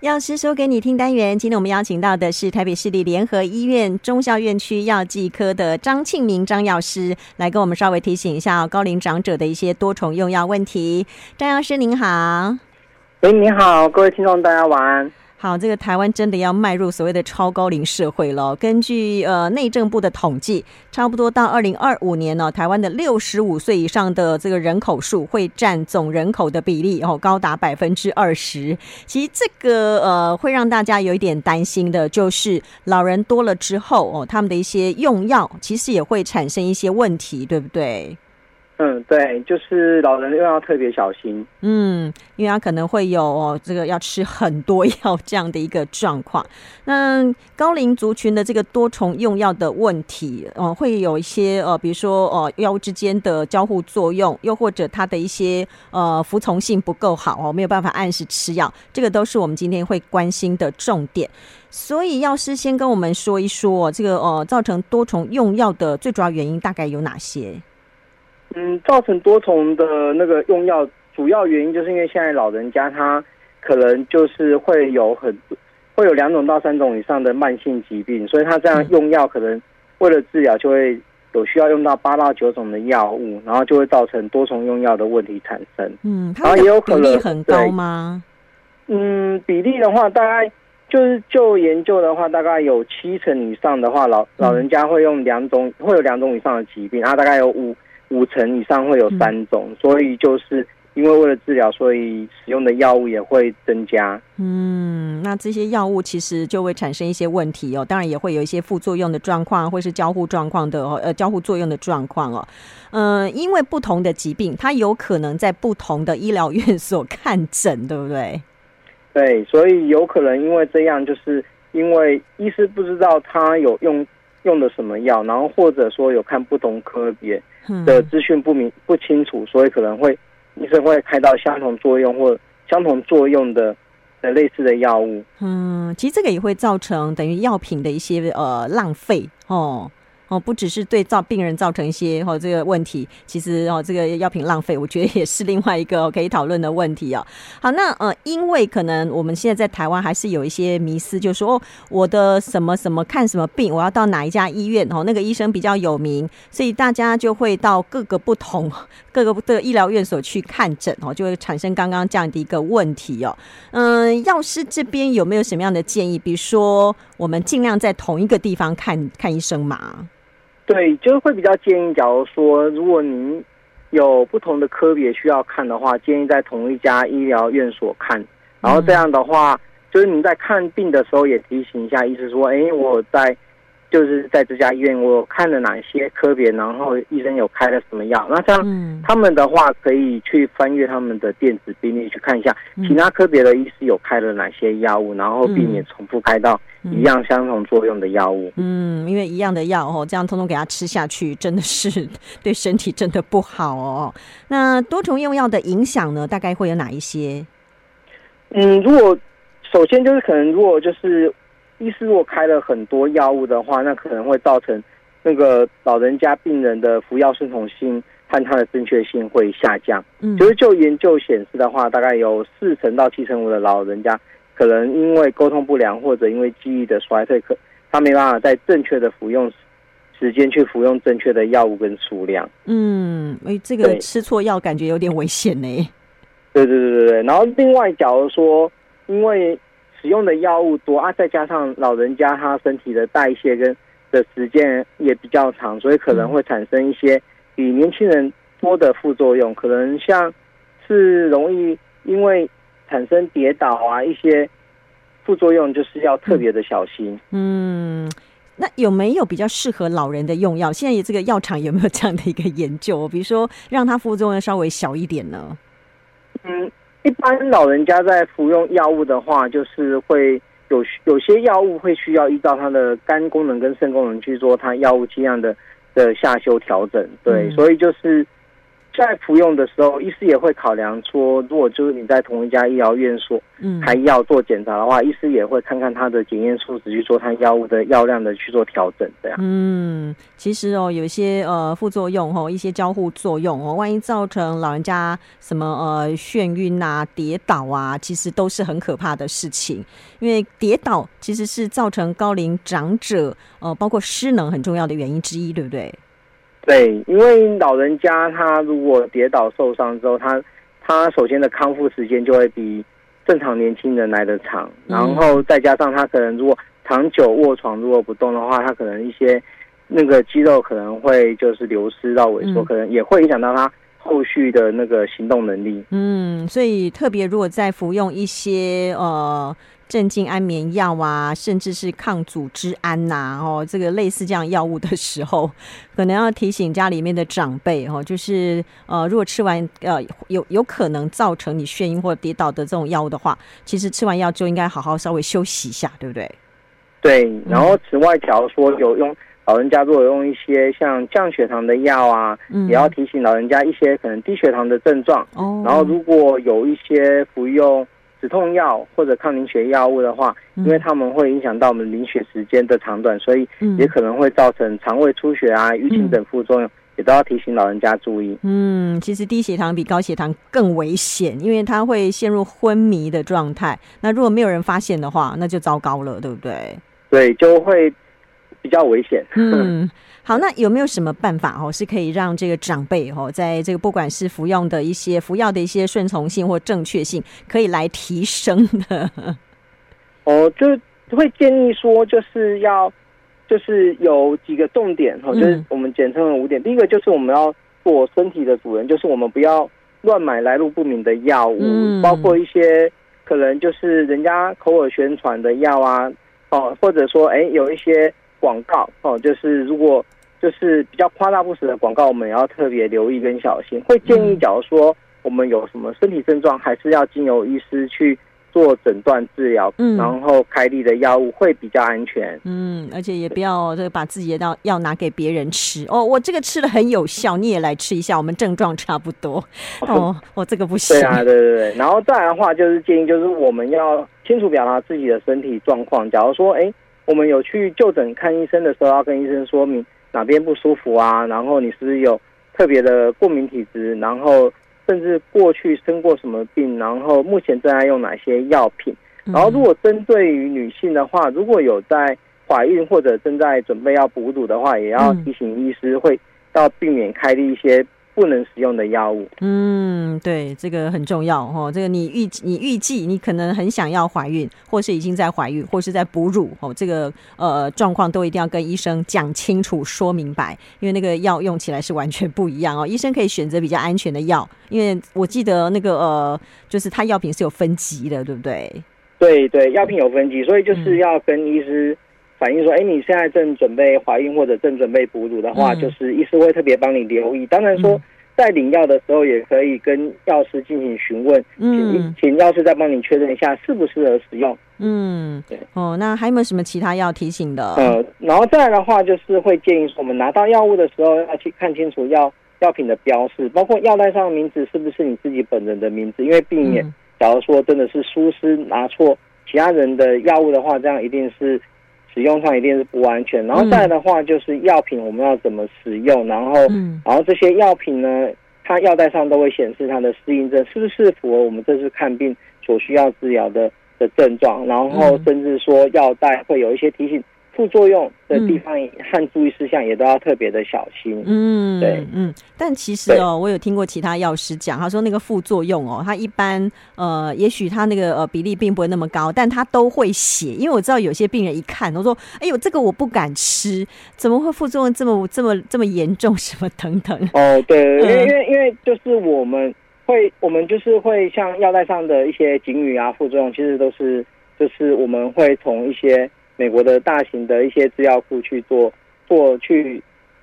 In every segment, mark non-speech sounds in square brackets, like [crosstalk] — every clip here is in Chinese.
药师说给你听单元，今天我们邀请到的是台北市立联合医院中校院区药剂科的张庆明张药师，来跟我们稍微提醒一下高龄长者的一些多重用药问题。张药师您好，喂，你好，各位听众大家晚安。好，这个台湾真的要迈入所谓的超高龄社会了。根据呃内政部的统计，差不多到二零二五年呢，台湾的六十五岁以上的这个人口数会占总人口的比例哦，高达百分之二十。其实这个呃会让大家有一点担心的，就是老人多了之后哦，他们的一些用药其实也会产生一些问题，对不对？嗯，对，就是老人又要特别小心。嗯，因为他可能会有哦，这个要吃很多药这样的一个状况。那高龄族群的这个多重用药的问题，呃，会有一些呃，比如说呃，药物之间的交互作用，又或者他的一些呃服从性不够好哦，没有办法按时吃药，这个都是我们今天会关心的重点。所以，药师先跟我们说一说这个呃，造成多重用药的最主要原因大概有哪些？嗯，造成多重的那个用药，主要原因就是因为现在老人家他可能就是会有很会有两种到三种以上的慢性疾病，所以他这样用药可能为了治疗就会有需要用到八到九种的药物，然后就会造成多重用药的问题产生。嗯，然后也有可能比例很高吗？嗯，比例的话，大概就是就研究的话，大概有七成以上的话，老老人家会用两种，会有两种以上的疾病，然后大概有五。五成以上会有三种，嗯，所以就是因为为了治疗，所以使用的药物也会增加。嗯，那这些药物其实就会产生一些问题哦，当然也会有一些副作用的状况，或是交互状况的呃交互作用的状况哦。嗯，呃，因为不同的疾病，它有可能在不同的医疗院所看诊，对不对？对，所以有可能因为这样，就是因为医师不知道他有用用的什么药，然后或者说有看不同科别。的资讯不明不清楚，所以可能会医生会开到相同作用或相同作用的的类似的药物。嗯，其实这个也会造成等于药品的一些呃浪费哦。哦，不只是对造病人造成一些哦这个问题，其实哦这个药品浪费，我觉得也是另外一个可以讨论的问题哦。好，那呃，因为可能我们现在在台湾还是有一些迷思，就说哦，我的什么什么看什么病，我要到哪一家医院哦，那个医生比较有名，所以大家就会到各个不同各个的医疗院所去看诊哦，就会产生刚刚这样的一个问题哦。嗯，药师这边有没有什么样的建议？比如说，我们尽量在同一个地方看看医生嘛？对，就是会比较建议，假如说如果您有不同的科别需要看的话，建议在同一家医疗院所看。然后这样的话，就是您在看病的时候也提醒一下医生说：“哎，我在。”就是在这家医院，我看了哪些科别，然后医生有开了什么药。那这样他们的话，可以去翻阅他们的电子病历，去看一下其他科别的医师有开了哪些药物，然后避免重复开到一样相同作用的药物。嗯，因为一样的药哦，这样通通给他吃下去，真的是 [laughs] 对身体真的不好哦。那多重用药的影响呢，大概会有哪一些？嗯，如果首先就是可能，如果就是。医师如果开了很多药物的话，那可能会造成那个老人家病人的服药顺从性和它的正确性会下降。嗯，就是就研究显示的话，大概有四成到七成五的老人家可能因为沟通不良或者因为记忆的衰退，可他没办法在正确的服用时间去服用正确的药物跟数量。嗯，哎，这个吃错药感觉有点危险呢。对对对对对。然后另外，假如说因为使用的药物多啊，再加上老人家他身体的代谢跟的时间也比较长，所以可能会产生一些比年轻人多的副作用，可能像是容易因为产生跌倒啊一些副作用，就是要特别的小心。嗯，那有没有比较适合老人的用药？现在这个药厂有没有这样的一个研究？比如说让它副作用稍微小一点呢？嗯。一般老人家在服用药物的话，就是会有有些药物会需要依照他的肝功能跟肾功能去做他药物剂量的的下修调整。对，嗯、所以就是在服用的时候，医师也会考量说，如果就是你在同一家医疗院所，嗯，开药做检查的话，医师也会看看他的检验数值，去做他药物的药量的去做调整，这样。嗯，其实哦，有一些呃副作用哦，一些交互作用哦，万一造成老人家什么呃眩晕啊、跌倒啊，其实都是很可怕的事情。因为跌倒其实是造成高龄长者呃包括失能很重要的原因之一，对不对？对，因为老人家他如果跌倒受伤之后，他他首先的康复时间就会比正常年轻人来的长，然后再加上他可能如果长久卧床如果不动的话，他可能一些那个肌肉可能会就是流失到萎缩，可能也会影响到他后续的那个行动能力。嗯，所以特别如果在服用一些呃。镇静安眠药啊，甚至是抗组织胺呐、啊，哦，这个类似这样药物的时候，[laughs] 可能要提醒家里面的长辈哦，就是呃，如果吃完呃有有可能造成你眩晕或跌倒的这种药物的话，其实吃完药就应该好好稍微休息一下，对不对？对。然后此外，假如说有用老人家如果用一些像降血糖的药啊，嗯、也要提醒老人家一些可能低血糖的症状。哦。然后如果有一些服用。止痛药或者抗凝血药物的话，因为它们会影响到我们凝血时间的长短，所以也可能会造成肠胃出血啊、淤青等副作用，也都要提醒老人家注意。嗯，其实低血糖比高血糖更危险，因为它会陷入昏迷的状态。那如果没有人发现的话，那就糟糕了，对不对？对，就会比较危险。嗯。[laughs] 好，那有没有什么办法哦，是可以让这个长辈哦，在这个不管是服用的一些服药的一些顺从性或正确性，可以来提升的？[laughs] 哦，就会建议说，就是要就是有几个重点哦，就是我们简称的五点。嗯、第一个就是我们要做身体的主人，就是我们不要乱买来路不明的药物，嗯、包括一些可能就是人家口耳宣传的药啊，哦，或者说哎有一些广告哦，就是如果。就是比较夸大不实的广告，我们也要特别留意跟小心。会建议，假如说我们有什么身体症状，还是要经由医师去做诊断治疗，嗯，然后开立的药物会比较安全。嗯，而且也不要这个把自己的药药拿给别人吃哦。我这个吃的很有效，你也来吃一下，我们症状差不多。[laughs] 哦，我这个不行。对啊，对对对。然后再来的话，就是建议，就是我们要清楚表达自己的身体状况。假如说，哎，我们有去就诊看医生的时候，要跟医生说明。哪边不舒服啊？然后你是不是有特别的过敏体质？然后甚至过去生过什么病？然后目前正在用哪些药品？然后如果针对于女性的话，如果有在怀孕或者正在准备要哺乳的话，也要提醒医师，会要避免开立一些。不能使用的药物。嗯，对，这个很重要哦。这个你预你预计你可能很想要怀孕，或是已经在怀孕，或是在哺乳哦。这个呃状况都一定要跟医生讲清楚、说明白，因为那个药用起来是完全不一样哦。医生可以选择比较安全的药，因为我记得那个呃，就是他药品是有分级的，对不对？对对，药品有分级，所以就是要跟医师。反映说，哎，你现在正准备怀孕或者正准备哺乳的话，嗯、就是医师会特别帮你留意。当然说，在领药的时候也可以跟药师进行询问，嗯，请药师再帮你确认一下适不适合使用。嗯，对。哦，那还有没有什么其他要提醒的？呃，然后再来的话，就是会建议，我们拿到药物的时候要去看清楚药药品的标示，包括药袋上的名字是不是你自己本人的名字，因为避免假如说真的是疏失拿错其他人的药物的话，这样一定是。使用上一定是不安全，然后再来的话就是药品我们要怎么使用，然后，然后这些药品呢，它药袋上都会显示它的适应症是不是符合我们这次看病所需要治疗的的症状，然后甚至说药袋会有一些提醒。副作用的地方和注意事项也都要特别的小心。嗯，对，嗯，但其实哦，我有听过其他药师讲，他说那个副作用哦，他一般呃，也许他那个呃比例并不会那么高，但他都会写，因为我知道有些病人一看，我说，哎呦，这个我不敢吃，怎么会副作用这么这么这么严重？什么等等？[laughs] 哦，对，因为因为因为就是我们会，我们就是会像药袋上的一些警语啊，副作用其实都是就是我们会从一些。美国的大型的一些资料库去做做去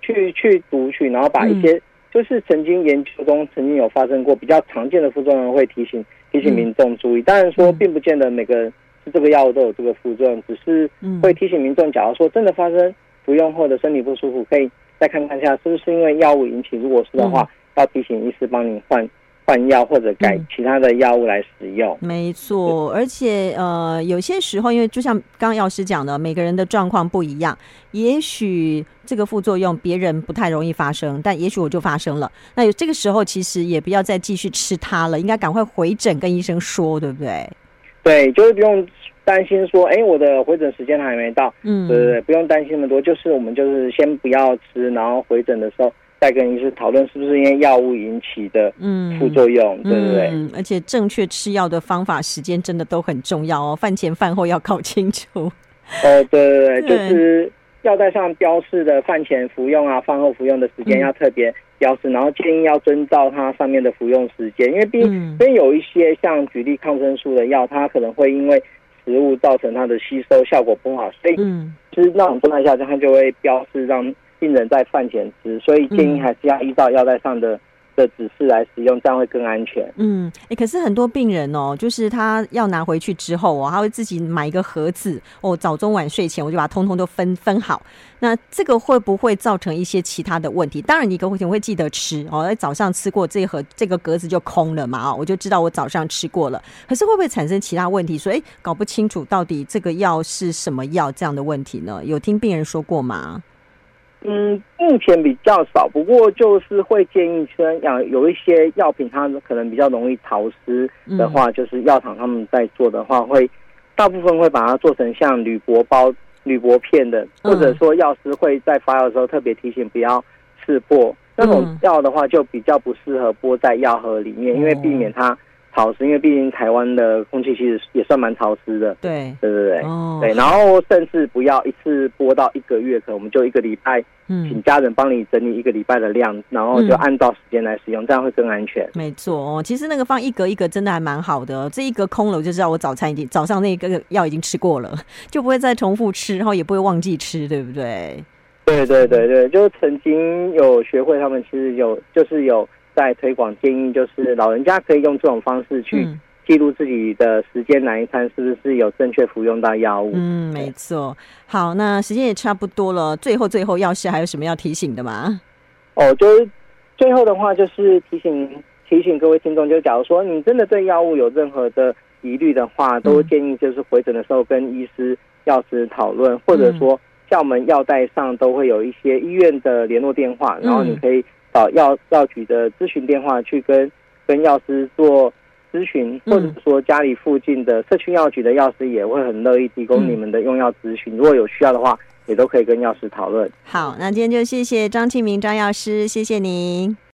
去去读取，然后把一些就是曾经研究中曾经有发生过比较常见的副作用，会提醒提醒民众注意。当然说，并不见得每个这个药物都有这个副作用，只是会提醒民众，假如说真的发生服用后的身体不舒服，可以再看看一下是不是因为药物引起。如果是的话，要提醒医师帮您换。换药或者改其他的药物来使用，嗯、没错。而且呃，有些时候，因为就像刚刚药师讲的，每个人的状况不一样，也许这个副作用别人不太容易发生，但也许我就发生了。那有这个时候，其实也不要再继续吃它了，应该赶快回诊跟医生说，对不对？对，就是不用担心说，哎，我的回诊时间还没到，嗯，对对对，不用担心那么多，就是我们就是先不要吃，然后回诊的时候。再跟医师讨论是不是因为药物引起的副作用，嗯、对不对？嗯，而且正确吃药的方法、时间真的都很重要哦。饭前饭后要搞清楚。哦，对对对，就是药袋上标示的饭前服用啊，饭后服用的时间要特别标示，嗯、然后建议要遵照它上面的服用时间，因为毕竟因为有一些像举例抗生素的药，它可能会因为食物造成它的吸收效果不好，所以就是那种状态下，它就会标示让。病人在饭前吃，所以建议还是要依照药袋上的的指示来使用，这样会更安全。嗯，哎、欸，可是很多病人哦，就是他要拿回去之后哦，他会自己买一个盒子哦，早中晚睡前我就把它通通都分分好。那这个会不会造成一些其他的问题？当然，你可能会记得吃哦，在早上吃过这一盒，这个格子就空了嘛，哦，我就知道我早上吃过了。可是会不会产生其他问题？所以、欸，搞不清楚到底这个药是什么药这样的问题呢？有听病人说过吗？嗯，目前比较少，不过就是会建议说，要有一些药品它可能比较容易潮湿的话，嗯、就是药厂他们在做的话，会大部分会把它做成像铝箔包、铝箔片的，或者说药师会在发药的时候特别提醒不要刺破、嗯、那种药的话，就比较不适合拨在药盒里面，因为避免它。潮湿，因为毕竟台湾的空气其实也算蛮潮湿的。对，对对对，哦、对。然后甚至不要一次播到一个月，可能我们就一个礼拜，请家人帮你整理一个礼拜的量，嗯、然后就按照时间来使用，嗯、这样会更安全。没错哦，其实那个放一格一格真的还蛮好的。这一格空了，我就知道我早餐已经早上那个药已经吃过了，[laughs] 就不会再重复吃，然后也不会忘记吃，对不对？对对对对，就曾经有学会，他们其实有就是有。在推广建议，就是老人家可以用这种方式去记录自己的时间，哪一餐是不是有正确服用到药物。嗯，没错。好，那时间也差不多了，最后最后，药师还有什么要提醒的吗？哦，就是最后的话，就是提醒提醒各位听众，就假如说你真的对药物有任何的疑虑的话，都建议就是回诊的时候跟医师、药师讨论，或者说像我们药袋上都会有一些医院的联络电话，然后你可以。找药药局的咨询电话去跟跟药师做咨询，或者说家里附近的社区药局的药师也会很乐意提供你们的用药咨询。如果有需要的话，也都可以跟药师讨论。好，那今天就谢谢张庆明张药师，谢谢您。